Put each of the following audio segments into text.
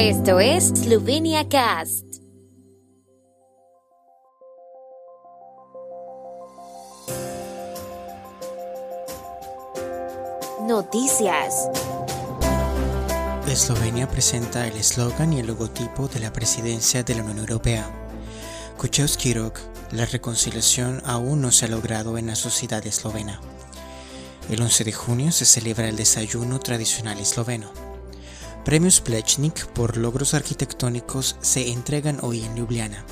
Esto es Slovenia Cast. Noticias. Eslovenia presenta el eslogan y el logotipo de la presidencia de la Unión Europea. Kuchevski Rok, la reconciliación aún no se ha logrado en la sociedad eslovena. El 11 de junio se celebra el desayuno tradicional esloveno. Premios Plechnik por logros arquitectónicos se entregan hoy en Ljubljana.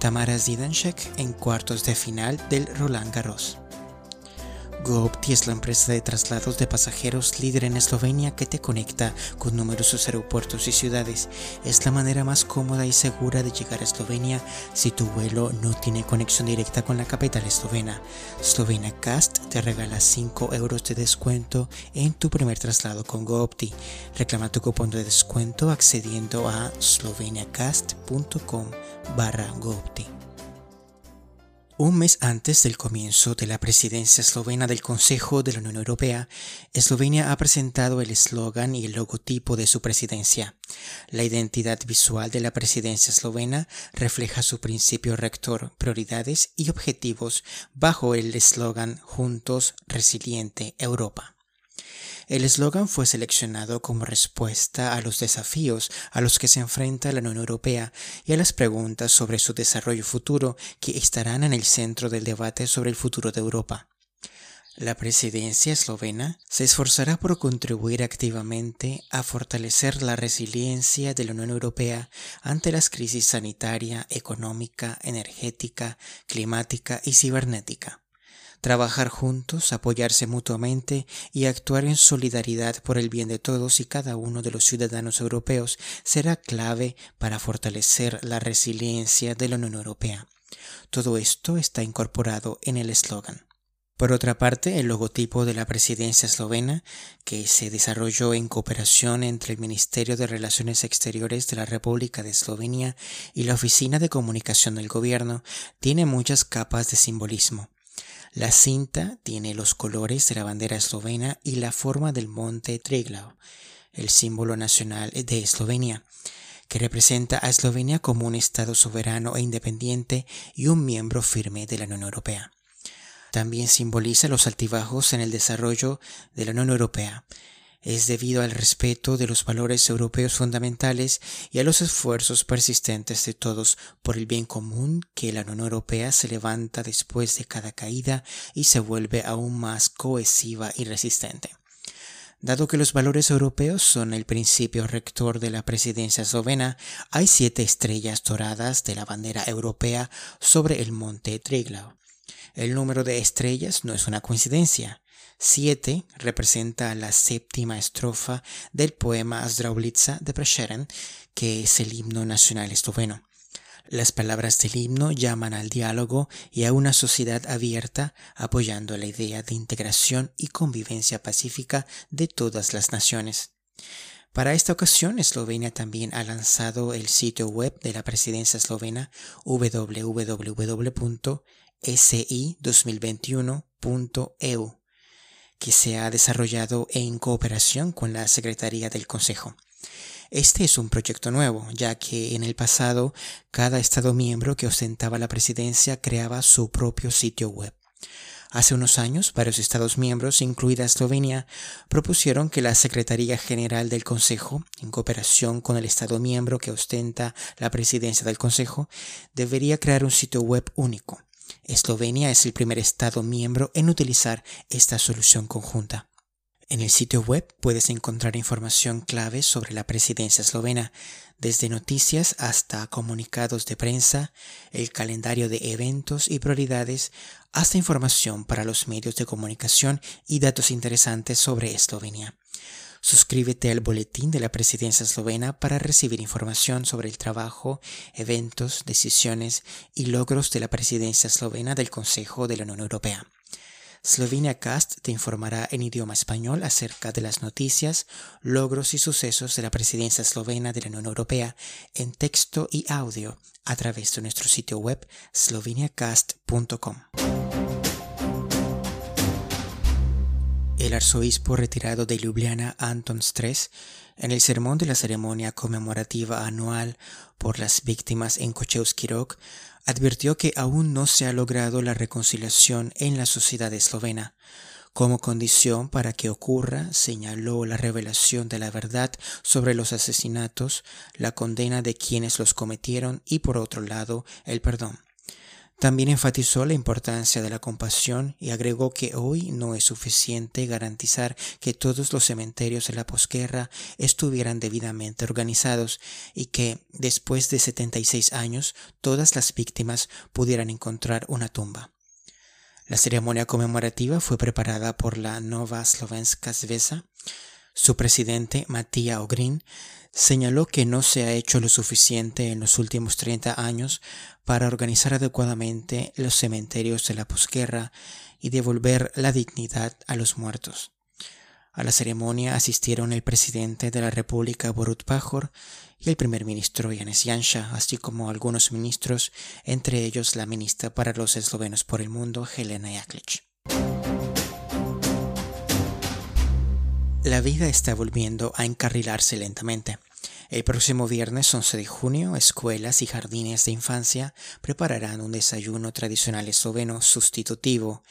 Tamara Zidanšek en cuartos de final del Roland Garros. GoOpti es la empresa de traslados de pasajeros líder en Eslovenia que te conecta con numerosos aeropuertos y ciudades. Es la manera más cómoda y segura de llegar a Eslovenia si tu vuelo no tiene conexión directa con la capital eslovena. Slovenia Cast te regala 5 euros de descuento en tu primer traslado con GoOpti. Reclama tu cupón de descuento accediendo a sloveniacast.com barra GoOpti. Un mes antes del comienzo de la presidencia eslovena del Consejo de la Unión Europea, Eslovenia ha presentado el eslogan y el logotipo de su presidencia. La identidad visual de la presidencia eslovena refleja su principio rector, prioridades y objetivos bajo el eslogan Juntos, Resiliente Europa. El eslogan fue seleccionado como respuesta a los desafíos a los que se enfrenta la Unión Europea y a las preguntas sobre su desarrollo futuro que estarán en el centro del debate sobre el futuro de Europa. La presidencia eslovena se esforzará por contribuir activamente a fortalecer la resiliencia de la Unión Europea ante las crisis sanitaria, económica, energética, climática y cibernética trabajar juntos, apoyarse mutuamente y actuar en solidaridad por el bien de todos y cada uno de los ciudadanos europeos será clave para fortalecer la resiliencia de la Unión Europea. Todo esto está incorporado en el eslogan. Por otra parte, el logotipo de la presidencia eslovena, que se desarrolló en cooperación entre el Ministerio de Relaciones Exteriores de la República de Eslovenia y la Oficina de Comunicación del Gobierno, tiene muchas capas de simbolismo. La cinta tiene los colores de la bandera eslovena y la forma del monte Triglav, el símbolo nacional de Eslovenia, que representa a Eslovenia como un Estado soberano e independiente y un miembro firme de la Unión Europea. También simboliza los altibajos en el desarrollo de la Unión Europea, es debido al respeto de los valores europeos fundamentales y a los esfuerzos persistentes de todos por el bien común que la Unión Europea se levanta después de cada caída y se vuelve aún más cohesiva y resistente. Dado que los valores europeos son el principio rector de la presidencia eslovena, hay siete estrellas doradas de la bandera europea sobre el monte Triglav. El número de estrellas no es una coincidencia. 7 representa la séptima estrofa del poema Zdravlitsa de Prešeren, que es el himno nacional esloveno. Las palabras del himno llaman al diálogo y a una sociedad abierta, apoyando la idea de integración y convivencia pacífica de todas las naciones. Para esta ocasión, Eslovenia también ha lanzado el sitio web de la presidencia eslovena www.si2021.eu que se ha desarrollado en cooperación con la Secretaría del Consejo. Este es un proyecto nuevo, ya que en el pasado cada Estado miembro que ostentaba la presidencia creaba su propio sitio web. Hace unos años, varios Estados miembros, incluida Eslovenia, propusieron que la Secretaría General del Consejo, en cooperación con el Estado miembro que ostenta la presidencia del Consejo, debería crear un sitio web único. Eslovenia es el primer Estado miembro en utilizar esta solución conjunta. En el sitio web puedes encontrar información clave sobre la presidencia eslovena, desde noticias hasta comunicados de prensa, el calendario de eventos y prioridades, hasta información para los medios de comunicación y datos interesantes sobre Eslovenia. Suscríbete al boletín de la presidencia eslovena para recibir información sobre el trabajo, eventos, decisiones y logros de la presidencia eslovena del Consejo de la Unión Europea. Slovenia Cast te informará en idioma español acerca de las noticias, logros y sucesos de la presidencia eslovena de la Unión Europea en texto y audio a través de nuestro sitio web sloveniacast.com. el arzobispo retirado de Ljubljana Anton Stres, en el sermón de la ceremonia conmemorativa anual por las víctimas en Kochewski Rok, advirtió que aún no se ha logrado la reconciliación en la sociedad eslovena. Como condición para que ocurra, señaló la revelación de la verdad sobre los asesinatos, la condena de quienes los cometieron y, por otro lado, el perdón. También enfatizó la importancia de la compasión y agregó que hoy no es suficiente garantizar que todos los cementerios de la posguerra estuvieran debidamente organizados y que, después de 76 años, todas las víctimas pudieran encontrar una tumba. La ceremonia conmemorativa fue preparada por la Nova Slovenska Zveza. Su presidente, Matija Ogrin, señaló que no se ha hecho lo suficiente en los últimos 30 años para organizar adecuadamente los cementerios de la posguerra y devolver la dignidad a los muertos. A la ceremonia asistieron el presidente de la República Borut Pajor y el primer ministro Janes Janša, así como algunos ministros, entre ellos la ministra para los eslovenos por el mundo, Helena Jaklic. La vida está volviendo a encarrilarse lentamente. El próximo viernes 11 de junio, escuelas y jardines de infancia prepararán un desayuno tradicional esloveno sustitutivo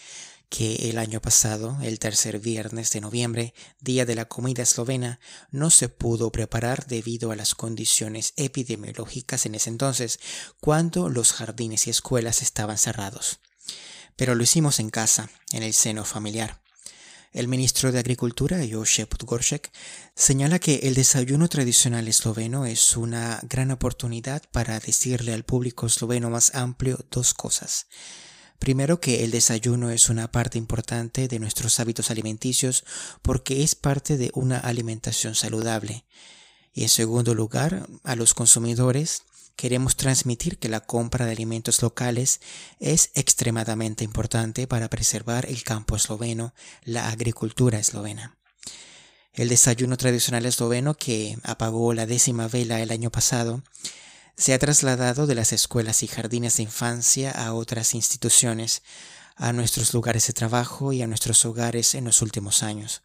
que el año pasado, el tercer viernes de noviembre, día de la comida eslovena, no se pudo preparar debido a las condiciones epidemiológicas en ese entonces, cuando los jardines y escuelas estaban cerrados. Pero lo hicimos en casa, en el seno familiar. El ministro de Agricultura, Josep Podgorček, señala que el desayuno tradicional esloveno es una gran oportunidad para decirle al público esloveno más amplio dos cosas. Primero que el desayuno es una parte importante de nuestros hábitos alimenticios porque es parte de una alimentación saludable. Y en segundo lugar, a los consumidores queremos transmitir que la compra de alimentos locales es extremadamente importante para preservar el campo esloveno, la agricultura eslovena. El desayuno tradicional esloveno que apagó la décima vela el año pasado se ha trasladado de las escuelas y jardines de infancia a otras instituciones, a nuestros lugares de trabajo y a nuestros hogares en los últimos años.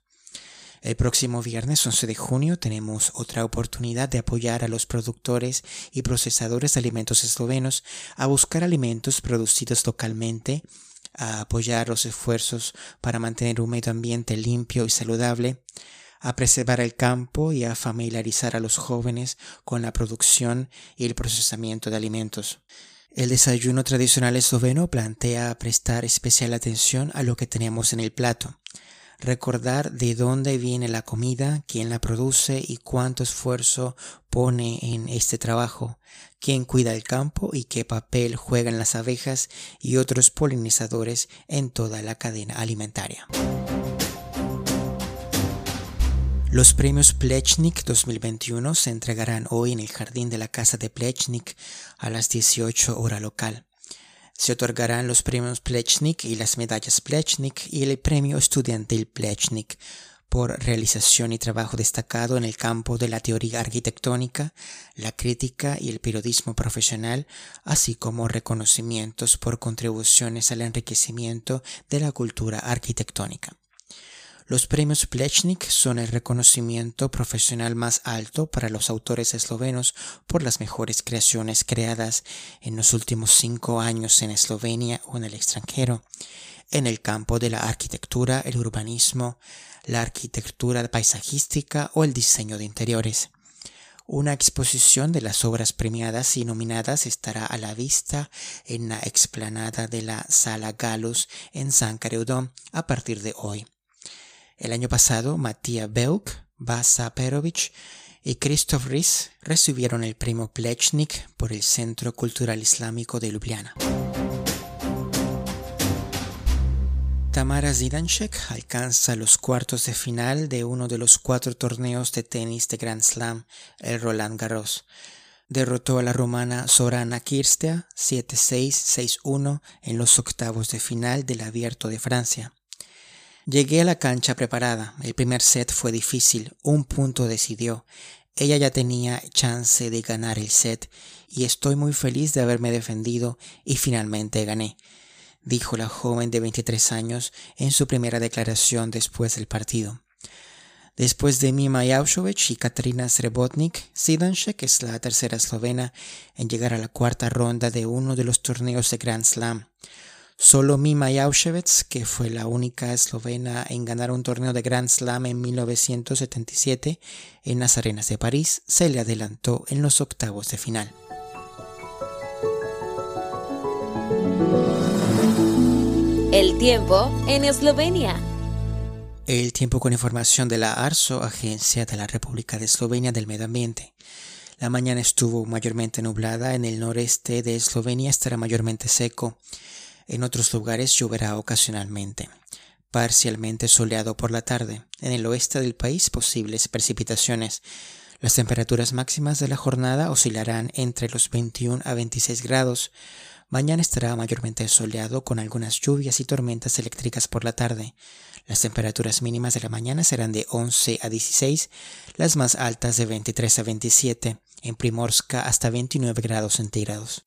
El próximo viernes 11 de junio tenemos otra oportunidad de apoyar a los productores y procesadores de alimentos eslovenos a buscar alimentos producidos localmente, a apoyar los esfuerzos para mantener un medio ambiente limpio y saludable, a preservar el campo y a familiarizar a los jóvenes con la producción y el procesamiento de alimentos. El desayuno tradicional esloveno plantea prestar especial atención a lo que tenemos en el plato, recordar de dónde viene la comida, quién la produce y cuánto esfuerzo pone en este trabajo, quién cuida el campo y qué papel juegan las abejas y otros polinizadores en toda la cadena alimentaria. Los premios Plechnik 2021 se entregarán hoy en el jardín de la casa de Plechnik a las 18 hora local. Se otorgarán los premios Plechnik y las medallas Plechnik y el premio estudiantil Plechnik por realización y trabajo destacado en el campo de la teoría arquitectónica, la crítica y el periodismo profesional, así como reconocimientos por contribuciones al enriquecimiento de la cultura arquitectónica. Los premios Plechnik son el reconocimiento profesional más alto para los autores eslovenos por las mejores creaciones creadas en los últimos cinco años en Eslovenia o en el extranjero, en el campo de la arquitectura, el urbanismo, la arquitectura paisajística o el diseño de interiores. Una exposición de las obras premiadas y nominadas estará a la vista en la explanada de la Sala Galus en San Careudón a partir de hoy. El año pasado, Matías Belk, Basa Perovic y Christoph Ries recibieron el premio Plechnik por el Centro Cultural Islámico de Ljubljana. Tamara Zidanchek alcanza los cuartos de final de uno de los cuatro torneos de tenis de Grand Slam, el Roland Garros. Derrotó a la romana Sorana Kirstea 7-6-6-1 en los octavos de final del Abierto de Francia. Llegué a la cancha preparada. El primer set fue difícil. Un punto decidió. Ella ya tenía chance de ganar el set y estoy muy feliz de haberme defendido y finalmente gané. dijo la joven de 23 años en su primera declaración después del partido. Después de Mima Jaušović y Katrina Srebotnik, Zidanšek es la tercera eslovena en llegar a la cuarta ronda de uno de los torneos de Grand Slam. Solo Mima Jaušović, que fue la única eslovena en ganar un torneo de Grand Slam en 1977 en las arenas de París, se le adelantó en los octavos de final. El tiempo en Eslovenia. El tiempo con información de la ARSO, Agencia de la República de Eslovenia del Medio Ambiente. La mañana estuvo mayormente nublada, en el noreste de Eslovenia estará mayormente seco, en otros lugares lloverá ocasionalmente. Parcialmente soleado por la tarde, en el oeste del país posibles precipitaciones. Las temperaturas máximas de la jornada oscilarán entre los 21 a 26 grados, Mañana estará mayormente soleado con algunas lluvias y tormentas eléctricas por la tarde. Las temperaturas mínimas de la mañana serán de 11 a 16, las más altas de 23 a 27, en Primorska hasta 29 grados centígrados.